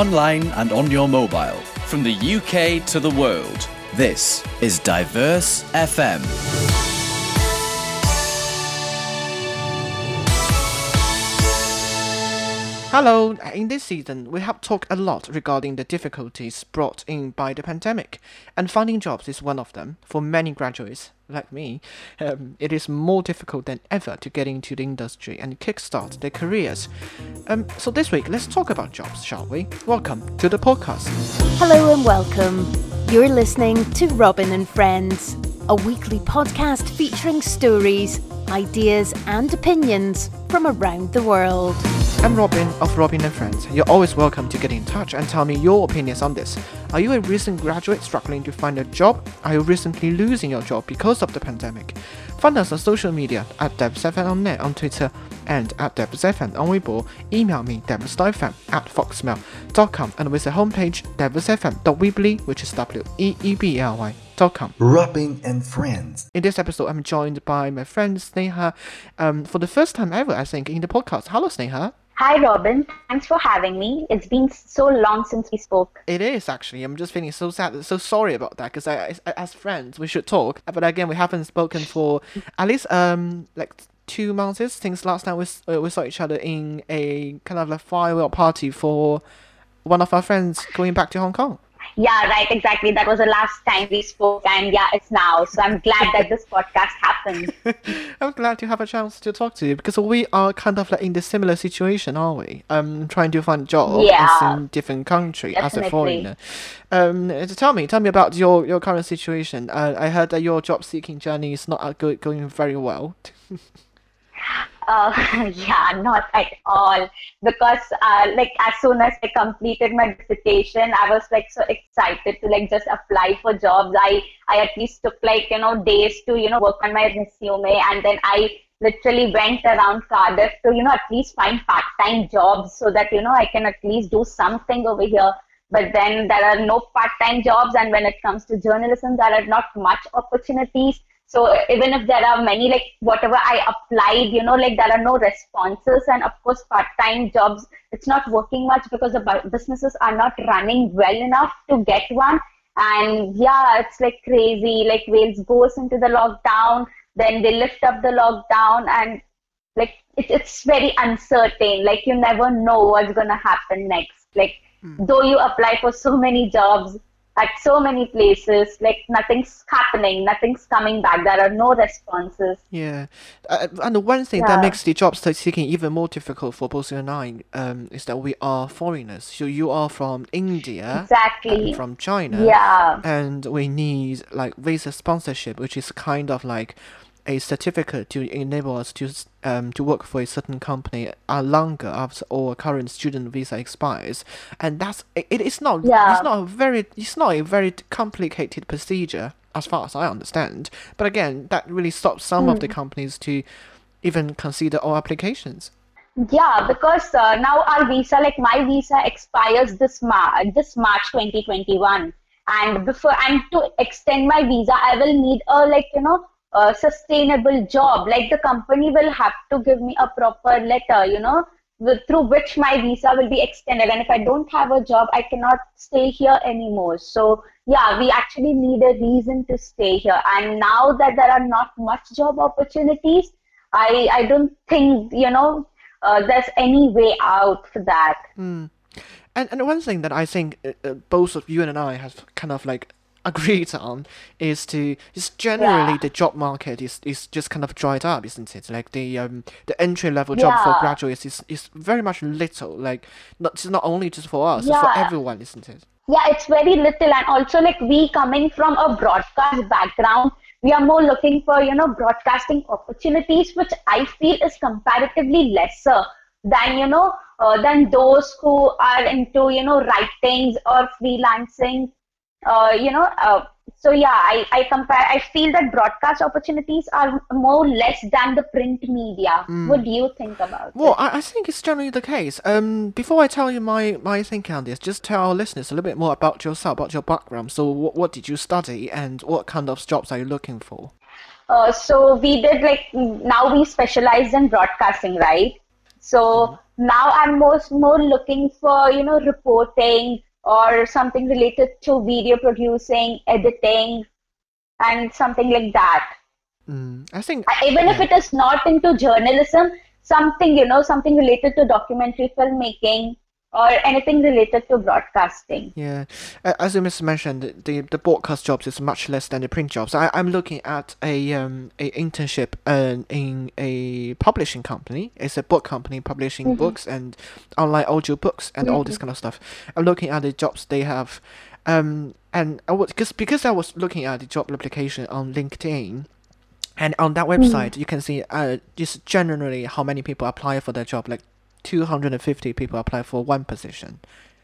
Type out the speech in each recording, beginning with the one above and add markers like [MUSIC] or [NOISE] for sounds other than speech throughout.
online and on your mobile. From the UK to the world, this is Diverse FM. Hello, in this season, we have talked a lot regarding the difficulties brought in by the pandemic, and finding jobs is one of them. For many graduates, like me, um, it is more difficult than ever to get into the industry and kickstart their careers. Um, so this week, let's talk about jobs, shall we? Welcome to the podcast. Hello and welcome. You're listening to Robin and Friends, a weekly podcast featuring stories, ideas, and opinions from around the world. I'm Robin of Robin and Friends. You're always welcome to get in touch and tell me your opinions on this. Are you a recent graduate struggling to find a job? Are you recently losing your job because of the pandemic? Find us on social media at DiverseFM on net on Twitter and at DiverseFM on Weibo. Email me devsfm at foxmail.com and visit homepage diversefm.weebly, which is W-E-E-B-L-Y. Robin and Friends. In this episode, I'm joined by my friend Sneha um, for the first time ever, I think, in the podcast. Hello, Sneha. Hi, Robin. Thanks for having me. It's been so long since we spoke. It is actually. I'm just feeling so sad, so sorry about that. Because I, I, as friends, we should talk. But again, we haven't spoken for at least um like two months since last time we uh, we saw each other in a kind of like farewell party for one of our friends going back to Hong Kong. Yeah, right, exactly. That was the last time we spoke, and yeah, it's now. So I'm glad that this podcast happened. [LAUGHS] I'm glad to have a chance to talk to you because we are kind of like in the similar situation, aren't we? Um, trying to find jobs yeah, in different country definitely. as a foreigner. Um, tell me, tell me about your, your current situation. Uh, I heard that your job seeking journey is not going very well. [LAUGHS] Uh, [LAUGHS] yeah, not at all. Because uh, like as soon as I completed my dissertation, I was like so excited to like just apply for jobs. I I at least took like you know days to you know work on my resume, and then I literally went around Cardiff to you know at least find part time jobs so that you know I can at least do something over here. But then there are no part time jobs, and when it comes to journalism, there are not much opportunities so even if there are many, like whatever I applied, you know, like there are no responses. And of course, part-time jobs, it's not working much because the businesses are not running well enough to get one. And yeah, it's like crazy. Like Wales goes into the lockdown, then they lift up the lockdown and like it, it's very uncertain. Like you never know what's going to happen next. Like mm. though you apply for so many jobs, at so many places like nothing's happening nothing's coming back there are no responses. Yeah. Uh, and the one thing yeah. that makes the job seeking even more difficult for both you and i um, is that we are foreigners. So you are from india exactly. from china. Yeah. And we need like visa sponsorship which is kind of like a certificate to enable us to um, to work for a certain company uh, longer after our current student visa expires, and that's it's not yeah. it's not a very it's not a very complicated procedure as far as I understand. But again, that really stops some mm. of the hmm. companies to even consider our applications. Yeah, because uh, now our visa, like my visa, expires this March, this March 2021, and before and to extend my visa, I will need a like you know sustainable job. Like the company will have to give me a proper letter you know with, through which my visa will be extended. And if i don't have a job i cannot stay here anymore. So yeah we actually need a reason to stay here. And now that there are not much job opportunities i i don't think you know uh, there's any way out for that. Mm. and and one thing that i think uh, uh both of you and i have kind of like agreed on is to just generally yeah. the job market is, is just kind of dried up, isn't it? Like the um the entry level job yeah. for graduates is, is very much little. Like not it's not only just for us, yeah. it's for everyone, isn't it? Yeah, it's very little and also like we coming from a broadcast background, we are more looking for, you know, broadcasting opportunities, which I feel is comparatively lesser than, you know, uh, than those who are into, you know, writings or freelancing uh, you know, uh, so yeah, I, I compare, I feel that broadcast opportunities are more less than the print media. Mm. What do you think about Well, it? I, I think it's generally the case. Um, before I tell you my, my thinking on this, just tell our listeners a little bit more about yourself, about your background. So what, what did you study and what kind of jobs are you looking for? Uh, so we did like, now we specialize in broadcasting, right? So mm now I'm most more looking for you know reporting or something related to video producing, editing, and something like that. Mm, I think Even if it is not into journalism, something you know, something related to documentary filmmaking or anything related to broadcasting. Yeah, as you mentioned, the- the broadcast jobs is much less than the print jobs. I I'm looking at a um a internship uh, in a publishing company. It's a book company publishing books and online audio books and all this kind of stuff. I'm looking at the jobs they have, um and I was because because I was looking at the job application on LinkedIn. And on that website, you can see uh, just generally how many people apply for that job. Like 250 people apply for one position.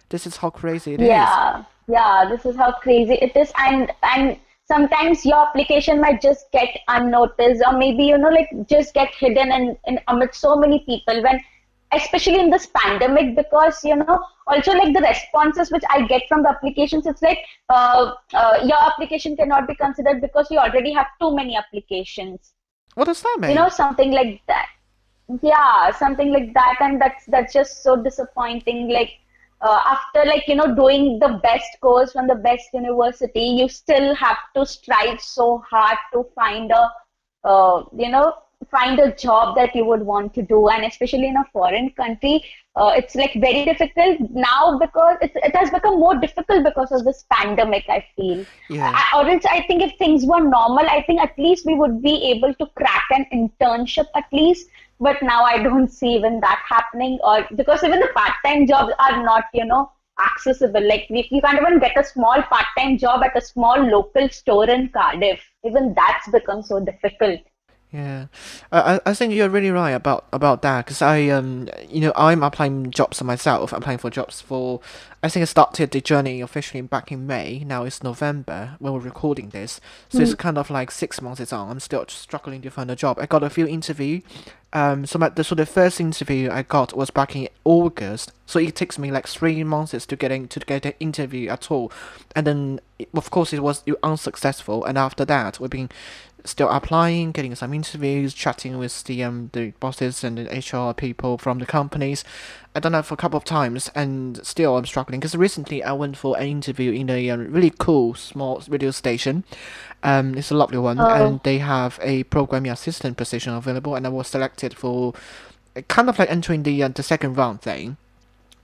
This is how crazy it is. yeah yeah this is how crazy it is and and sometimes your application might just get unnoticed or maybe you know like just get hidden in, in amid so many people when especially in this pandemic because you know also like the responses which i get from the applications it's like uh, uh, your application cannot be considered because you already have too many applications What does that mean? you know something like that yeah something like that and that's that's just so disappointing like uh, after like you know doing the best course from the best university you still have to strive so hard to find a uh, you know find a job that you would want to do and especially in a foreign country uh, it's like very difficult now because it, it has become more difficult because of this pandemic i feel Yeah. I, or else i think if things were normal i think at least we would be able to crack an internship at least but now i don't see even that happening or because even the part-time jobs are not you know accessible. Like we, you can't even get a small part-time job at a small local store in cardiff. Even that's become so difficult Yeah, I I think you're really right about about that because I um you know I'm applying jobs myself. I'm applying for jobs for I think I started the journey officially back in May. Now it's November when we're recording this, so it's kind of like six months is on. I'm still struggling to find a job. I got a few interview. Um, so my, the so the first interview I got was back in August. So it takes me like three months to getting to get an interview at all, and then of course it was unsuccessful. And after that, we've been still applying, getting some interviews, chatting with the um the bosses and the HR people from the companies. I done that for a couple of times, and still I'm struggling because recently I went for an interview in a um, really cool small radio station. Um, it's a lovely one, and they have a programming assistant position available, and I was selected for uh, kind of like entering the uh, the second round thing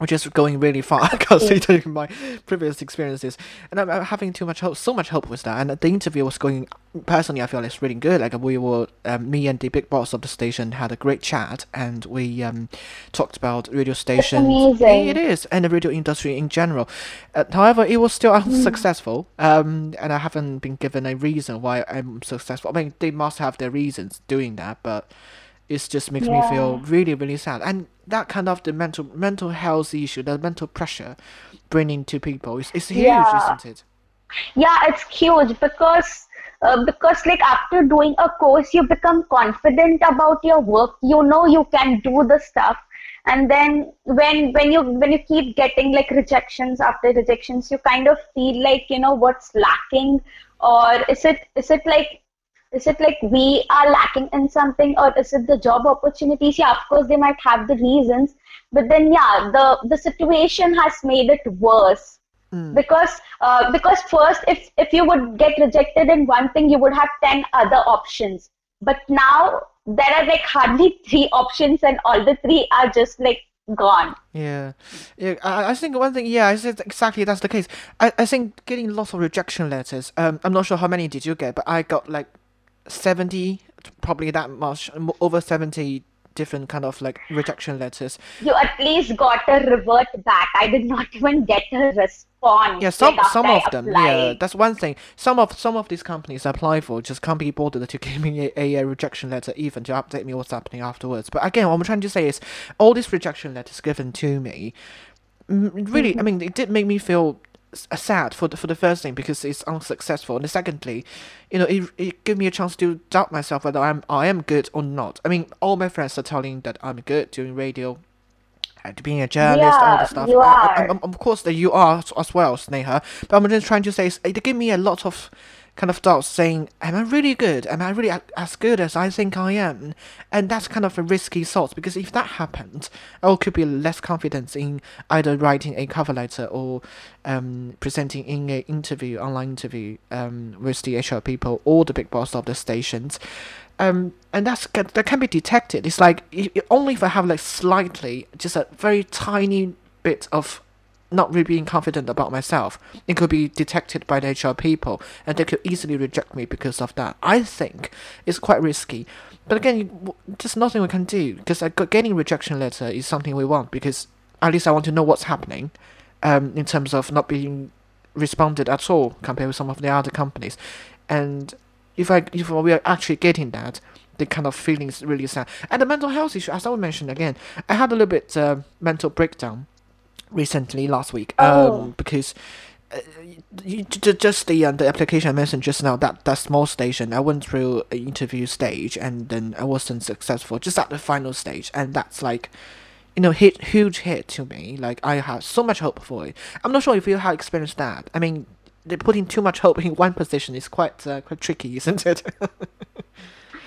which is going really far [LAUGHS] considering my previous experiences. And I'm, I'm having too much hope, so much hope with that. And the interview was going, personally, I feel it's really good. Like we were, um, me and the big boss of the station had a great chat, and we um, talked about radio stations. amazing. It is, and the radio industry in general. Uh, however, it was still unsuccessful, um, and I haven't been given a reason why I'm successful. I mean, they must have their reasons doing that, but it just makes me feel really really sad. And that kind of the mental mental health issue the mental pressure bringing to people is, is huge Yeah. isn't it? Yeah it's huge because uh, because like after doing a course you become confident about your work. You know you can do the stuff. And then when when you when you keep getting like rejections after rejections you kind of feel like you know what's lacking. Or is it is it like is it like we are lacking in something or is it the job opportunities? Yeah of course they might have the reasons but then yeah the the situation has made it worse. Because uh, because first if if you would get rejected in one thing you would have 10 other options. But now there are like hardly [LAUGHS] three options and all the three are just like gone. Yeah. Yeah I, I think one thing yeah I said exactly that's the case. I, I think getting lots of rejection letters um I'm not sure how many did you get but I got like 70 probably that much over 70 different kind of like rejection letters you at least got a revert back i did not [LAUGHS] even get a response Yeah, some like, some of I them. Yeah, that's one thing. Some of some of these companies I apply for just can't be bothered to [LAUGHS] give me a, a, rejection letter, even to update me what's happening afterwards. But again, what I'm trying to say is, all these rejection letters given to me, really, I mm-hmm. mean, it did make me feel sad for the for the first thing because it's unsuccessful, and secondly, you know, it it gave me a chance to doubt myself whether I'm I am good or not. I mean, all my friends are telling that I'm good doing radio and being a journalist, all Yeah, the stuff. you I- I- are. I'm- of course, that you are as- as well, Sneha. But I'm just trying to say, it gave me a lot of kind of doubts saying, Am I really good? Am I really a- as good as I think I am? And that's kind of a risky thought because if that happens, I could be less confidence in either writing a cover letter or um, presenting in an interview, online interview um, with the HR people or the big boss of the stations. Um, and that's that can be detected. It's like only if I have like slightly, just a very tiny bit of not really being confident about myself, it could be detected by the HR people, and they could easily reject me because of that. I think it's quite risky, but again, there's nothing we can do because getting rejection letter is something we want because at least I want to know what's happening, um, in terms of not being responded at all compared with some of the other companies, and if I if we are actually getting that, the kind of feelings really sad. And the mental health issue, as I mentioned again, I had a little bit uh, mental breakdown recently last week oh. um, because uh, you, just the uh, the application I mentioned just now that that small station I went through an interview stage and then I wasn't successful just at the final stage. And that's like you know hit huge hit to me. Like I had so much hope for it. I'm not sure if you have experienced that. I mean putting too much hope [LAUGHS] in one position is quite uh, quite tricky isn't it [LAUGHS]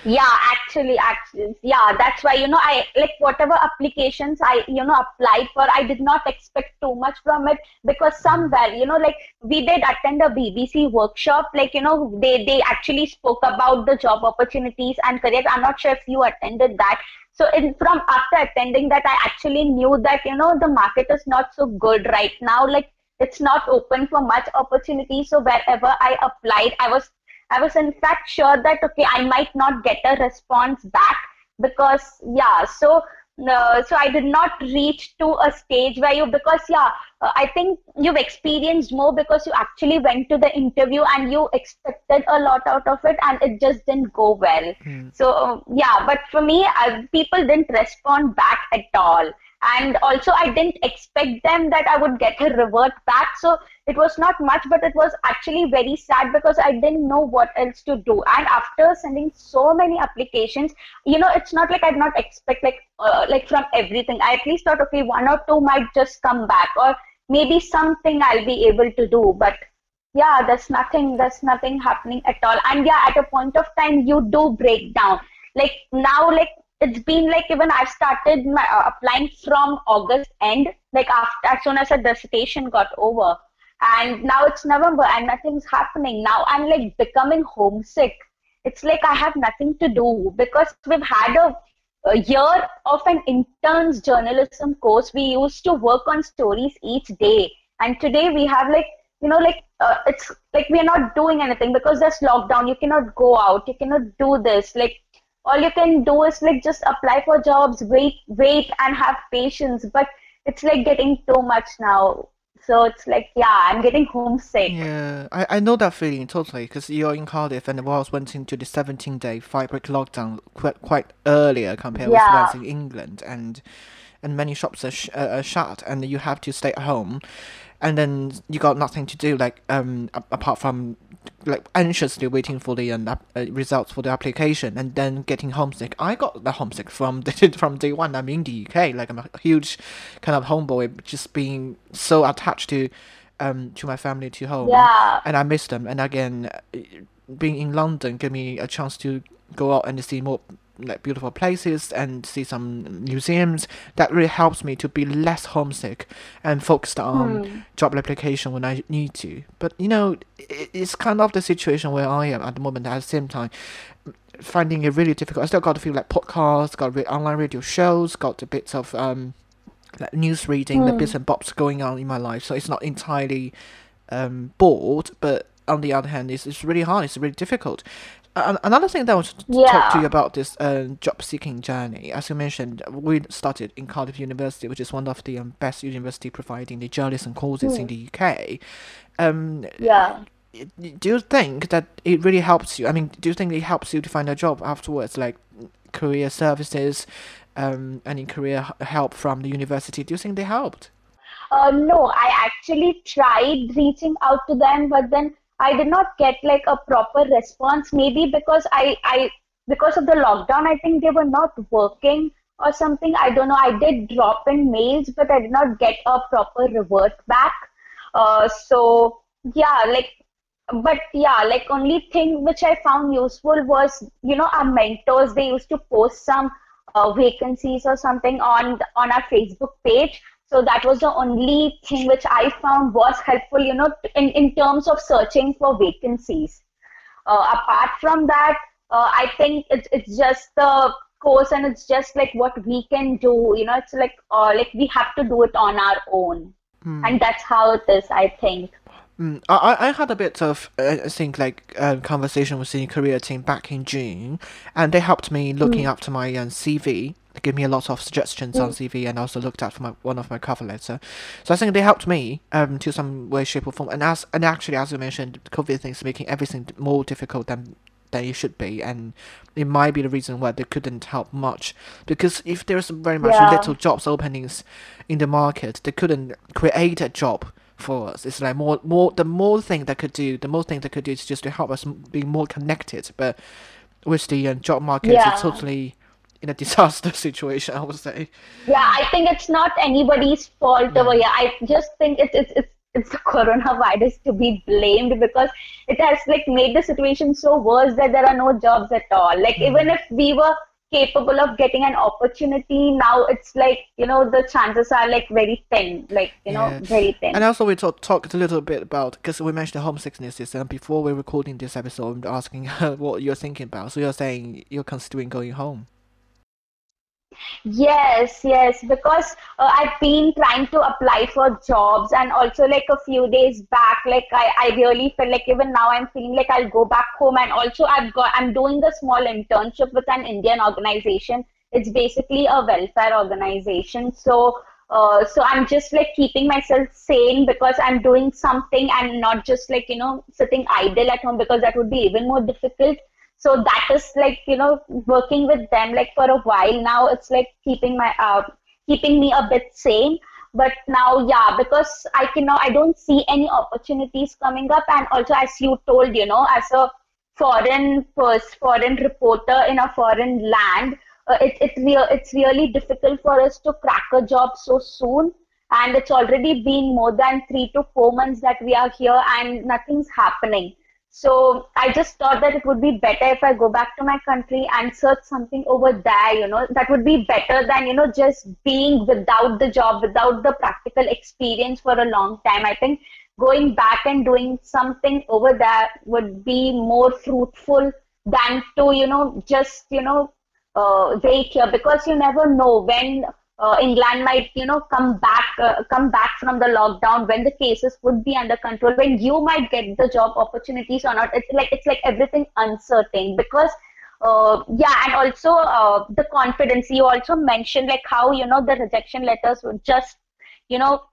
yeah actually actually yeah that's why you know i like whatever applications i you know applied for i did not expect too much from it because somewhere you know like we did attend a bbc workshop like you know they they actually spoke about the job opportunities and careers. I'm not sure if you attended that. So in from after attending that i actually knew that you know the market is not so good right now. Like it's not open for much opportunity. So wherever i applied i was I was in fact sure that okay, I might not get a response back because yeah, so uh, so I did not reach to a stage where you because yeah, uh, I think you've experienced more because you actually went to the interview and you expected a lot out of it and it just didn't go well. Mm. So yeah, but for me, people didn't respond back at all and also i didn't expect them that i would get a revert back. So it was not much but it was actually very sad because i didn't know what else to do. And after sending so many applications you know it's not like i did not expect like uh, like from everything. I at least thought okay one or two might just come back or maybe something i'll be able to do. But yeah there's nothing there's nothing happening at all. And yeah at a point of time you do break down. Like now like it's been like even I've started my uh, applying from August end, like after as soon as the dissertation got over, and now it's November and nothing's happening. Now I'm like becoming homesick. It's like I have nothing to do because we've had a, a year of an intern's journalism course. We used to work on stories each day, and today we have like you know like uh, it's like we are not doing anything because there's lockdown. You cannot go out. You cannot do this. Like all you can do is like just apply for jobs wait wait and have patience. But it's like getting too much now. So it's like yeah i'm getting homesick. Yeah i, I know that feeling totally because you're in cardiff and wales went into the 17 day five week lockdown quite, quite earlier compared yeah. with wales in england and and many shops are, sh- uh, are shut and you have to stay at home and then you got nothing to do like um apart from like anxiously waiting for the uh, results for the application and then getting homesick. I got the homesick from [LAUGHS] the, from day one. I'm in the UK. Like I'm a huge kind of homeboy, just being so attached to um to my family to home. Yeah. And I miss them. And again, being in London gave me a chance to go out and see more like beautiful places and see some museums that really helps me to be less homesick and focused on hmm. job application when I need to. But you know, it's kind of the situation where I am at the moment. At the same time, finding it really difficult. I still got to feel like podcasts, got online radio shows, got a bits of um, like news reading, the bits and bobs going on in my life. So it's not entirely um, bored, but on the other hand, it's, it's really hard. It's really difficult another thing that I want to yeah. talk to you about this uh, job seeking journey. As you mentioned, we started in Cardiff University, which is one of the um, best university providing the journalism courses mm. in the UK. Um, yeah. Do you think that it really helps you? I mean, do you think it helps you to find a job afterwards, like career services, um, any career help from the university? Do you think they helped? Uh, no, I actually tried reaching out to them, but then I did not get like a proper response. Maybe because I, I because of the lockdown, I think they were not working or something. I don't know. I did drop in mails, but I did not get a proper revert back. Uh, so yeah, like but yeah, like only thing which I found useful was, you know, our mentors, they used to post some uh, vacancies or something on, on our Facebook page. So that was the only thing which I found was helpful, you know, in, in terms of searching for vacancies. Uh, apart from that, uh, I think it's, it's just the course and it's just like what we can do, you know, it's like, uh, like we have to do it on our own. Mm. And that's how it is, I think. Mm, I, I had a bit of uh, I think like um, conversation with the career team back in June, and they helped me looking mm. after my um, CV. They gave me a lot of suggestions mm. on CV, and also looked at for my one of my cover letter. So I think they helped me um to some way, shape, or form. And as and actually, as you mentioned, COVID thing is making everything more difficult than than it should be, and it might be the reason why they couldn't help much. Because if there's very much yeah. little jobs openings in the market, they couldn't create a job for us. It's like more, more. The more thing that could do, the more thing that could do is just to help us be more connected. But with the uh, job market, yeah. it's totally in a disaster [LAUGHS] situation. I would say. Yeah, I think it's not anybody's fault yeah. over here. I just think it's it's it's it's the [LAUGHS] coronavirus to be blamed because it has like made the situation so worse that there are no jobs at all. Like mm. even if we were capable of getting an opportunity now it's like you know the chances are like very thin like you yeah. know very thin and also we talk, talked a little bit about because we mentioned the homesickness and before we're recording this episode i'm asking [LAUGHS] her what you're thinking about so you're saying you're considering going home Yes, yes, because uh, I've been trying to apply for jobs, and also like a few days back, like I, I really feel like even now I'm feeling like I'll go back home, and also I've got I'm doing a small internship with an Indian organization. It's basically a welfare organization, so. Uh, so I'm just like keeping myself sane because I'm doing something and not just like you know sitting idle at home because that would be even more difficult so that is like you know working with them like for a while now it's like keeping my uh, keeping me a bit sane. But now yeah because i can now i don't see any opportunities coming up. And also as you told you know as a foreign first foreign reporter in a foreign land uh, it, it re- it's really difficult for us to crack a job so soon. And it's already been more than three to four months that we are here and nothing's happening so I just thought that it would be better if I go back to my country and search something over there, you know, that would be better than, you know, just being without the job, without the practical experience for a long time. I think going back and doing something over there would be more fruitful than to, you know, just, you know, uh, wait here because you never know when uh, England might, you know, come back, uh, come back from the lockdown when the cases would be under control, when you might get the job opportunities or not. It's like it's like everything uncertain because, uh, yeah, and also uh, the confidence. You also mentioned like how you know the rejection letters would just, you know,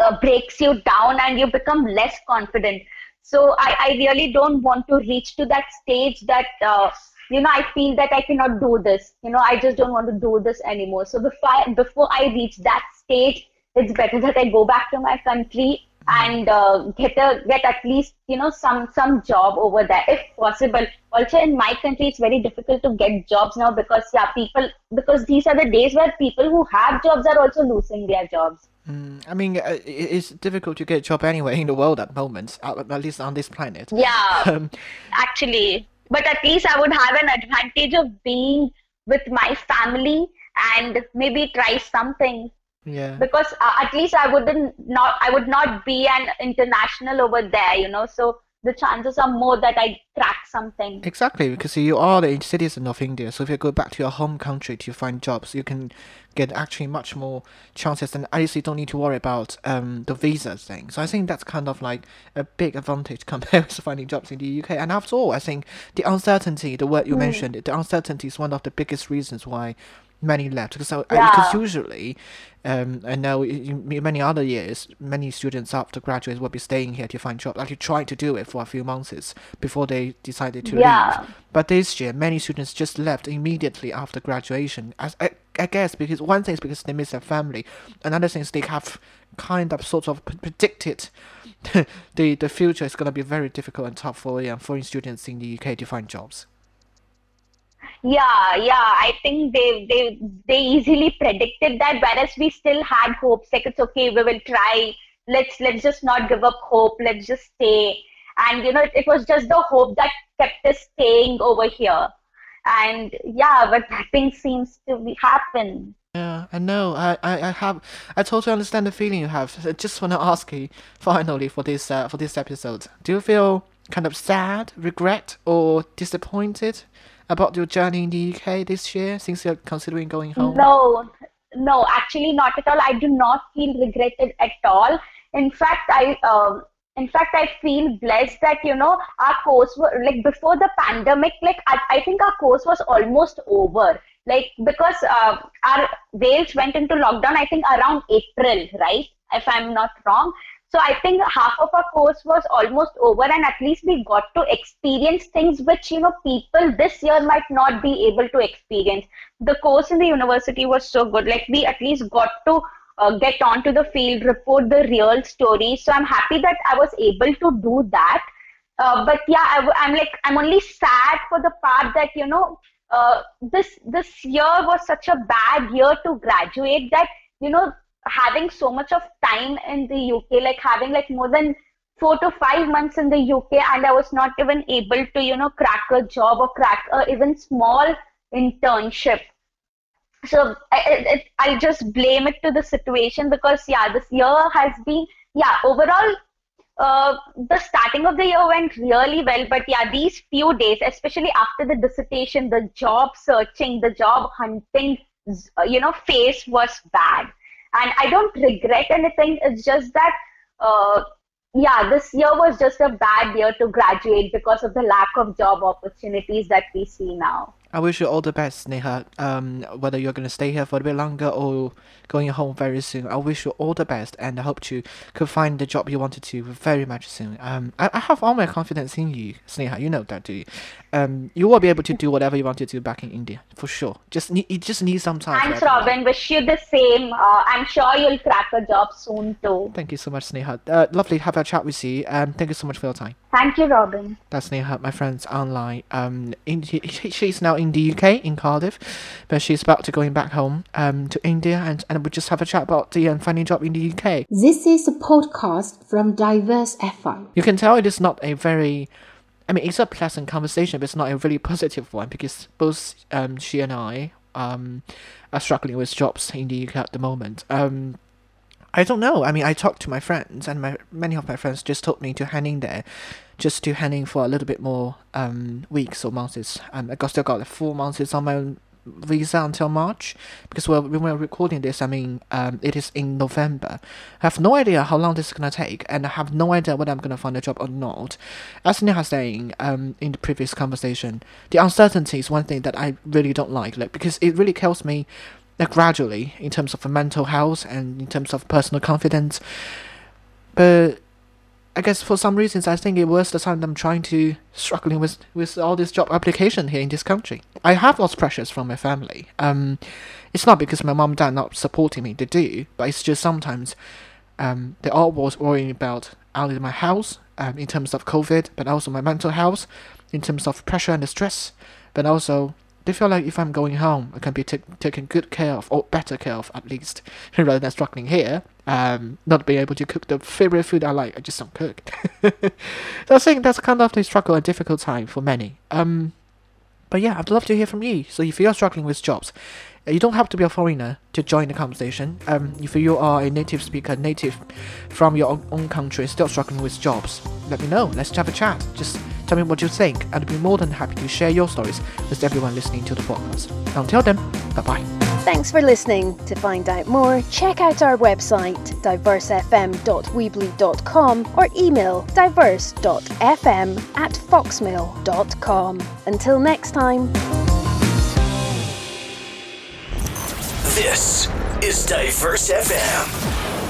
uh, breaks you down and you become less confident. So I, I really don't want to reach to that stage that uh, you know, I feel that I cannot do this. You know, I just don't want to do this anymore. So before I, before I reach that stage, it's better that I go back to my country and uh, get a get at least you know some some job over there if possible. Also, in my country, it's very difficult to get jobs now because yeah, people because these are the days where people who have jobs are also losing their jobs. Mm, I mean, uh, it's difficult to get a job anywhere in the world at the moment, at least on this planet. Yeah, [LAUGHS] um, actually but at least I would have an advantage of being with my family and maybe try something. Yeah. Because uh, at least I wouldn't not I would not be an international over there, you know. So the chances are more that I crack something. Exactly, because you are the citizen of India. So if you go back to your home country to find jobs, you can get actually much more chances, and at least you don't need to worry about um, the visa thing. So I think that's kind of like a big advantage [LAUGHS] compared to finding jobs in the UK. And after all, I think the uncertainty, the word you mm. mentioned, the uncertainty is one of the biggest reasons why many left because so, yeah. because usually um, I know in many other years many students after graduates will be staying here to find jobs actually trying to do it for a few months before they decided to yeah. leave but this year many students just left immediately after graduation I, I, I guess because one thing is because they miss their family another thing is they have kind of sort of predicted [LAUGHS] the the future is going to be very difficult and tough for um, foreign students in the UK to find jobs yeah yeah i think they they they easily predicted that whereas we still had hopes like it's okay we will try let's let's just not give up hope let's just stay and you know it, it was just the hope that kept us staying over here and yeah but nothing seems to be happen yeah, I know. I, I, I have. I totally understand the feeling you have. I just want to ask you, finally, for this uh, for this episode, do you feel kind of sad, regret, or disappointed about your journey in the UK this year, since you're considering going home? No, no, actually not at all. I do not feel regretted at all. In fact, I um, in fact i feel blessed that you know our course were like before the pandemic like i, I think our course was almost over like because uh, our wales went into lockdown i think around april right if i'm not wrong so i think half of our course was almost over and at least we got to experience things which you know people this year might not be able to experience the course in the university was so good like we at least got to uh, get onto the field, report the real story. So I'm happy that I was able to do that. Uh, but yeah, I, am like I'm only sad for the part that you know uh, this this year was such a bad year to graduate that you know having so much of time in the UK, like having like more than four to five months in the UK, and I was not even able to you know crack a job or crack a even small internship. So I, I, will just blame it to the situation because yeah this year has been yeah overall uh, the starting of the year went really well but yeah these few days especially after the dissertation the job searching the job hunting uh, you know phase was bad and i don't regret anything. It's just that uh, yeah this year was just a bad year to graduate because of the lack of job opportunities that we see now I wish you all the best, Sneha. Um, whether you're gonna stay here for a bit longer or going home very soon, I wish you all the best, and I hope you could find the job you wanted to very much soon. Um, I, I have all my confidence in you, Sneha. You know that, do you? Um, you will be able to do whatever you want to do back in India for sure. Just need, you just need some time. Thanks, Robin. Wish you the same. Uh, I'm sure you'll crack a job soon too. Thank you so much, Sneha. Uh, lovely to have a chat with you. Um, thank you so much for your time. Thank you, Robin. That's Sneha, my friend's online. Um, in, she's now in the UK, in Cardiff, but she's about to going back home um, to India, and, and we just have a chat about the um, finding job in the UK. This is a podcast from Diverse FM. You can tell it is not a very I mean, it's a pleasant conversation, but it's not a really positive one because both um, she and I um, are struggling with jobs in the UK at the moment. Um, I don't know. I mean, I talked to my friends, and my many of my friends just told me to hang in there, just to hang in for a little bit more um, weeks or months. Um, I got still got like four months on my visa until March because well, when we're recording this, I mean, um, it is in November. I have no idea how long this is gonna take, and I have no idea whether I'm gonna find a job or not. As Sneha was saying um, in the previous conversation, the uncertainty is one thing that I really don't like, like because it really kills me uh, gradually in terms of mental health and in terms of personal confidence. But I guess for some reasons, I think it was the time I'm trying to struggling with with all this job application here in this country. I have lots of pressures from my family. Um, it's not because my mom and dad not supporting me; they do, but it's just sometimes um, they always worrying about out only my house um, in terms of COVID, but also my mental health in terms of pressure and stress, but also they feel like if I'm going home, I can be t- taken good care of, or better care of at least, [LAUGHS] rather than struggling here, um, not being able to cook the favorite food I like. I just don't cook. [LAUGHS] so I think that's kind of the struggle and difficult time for many. Um, but yeah, I'd love to hear from you. So if you're struggling with jobs, uh, you don't have to be a foreigner to join the conversation. Um, if you are a native speaker, native from your own country, still struggling with jobs, let me know. Let's have a chat. Just Tell me what you think. And I'd be more than happy to share your stories with everyone listening to the podcast. Until then, bye bye. Thanks for listening. To find out more, check out our website, diversefm.weebly.com or email diverse.fm at foxmail.com. Until next time. This is Diverse FM.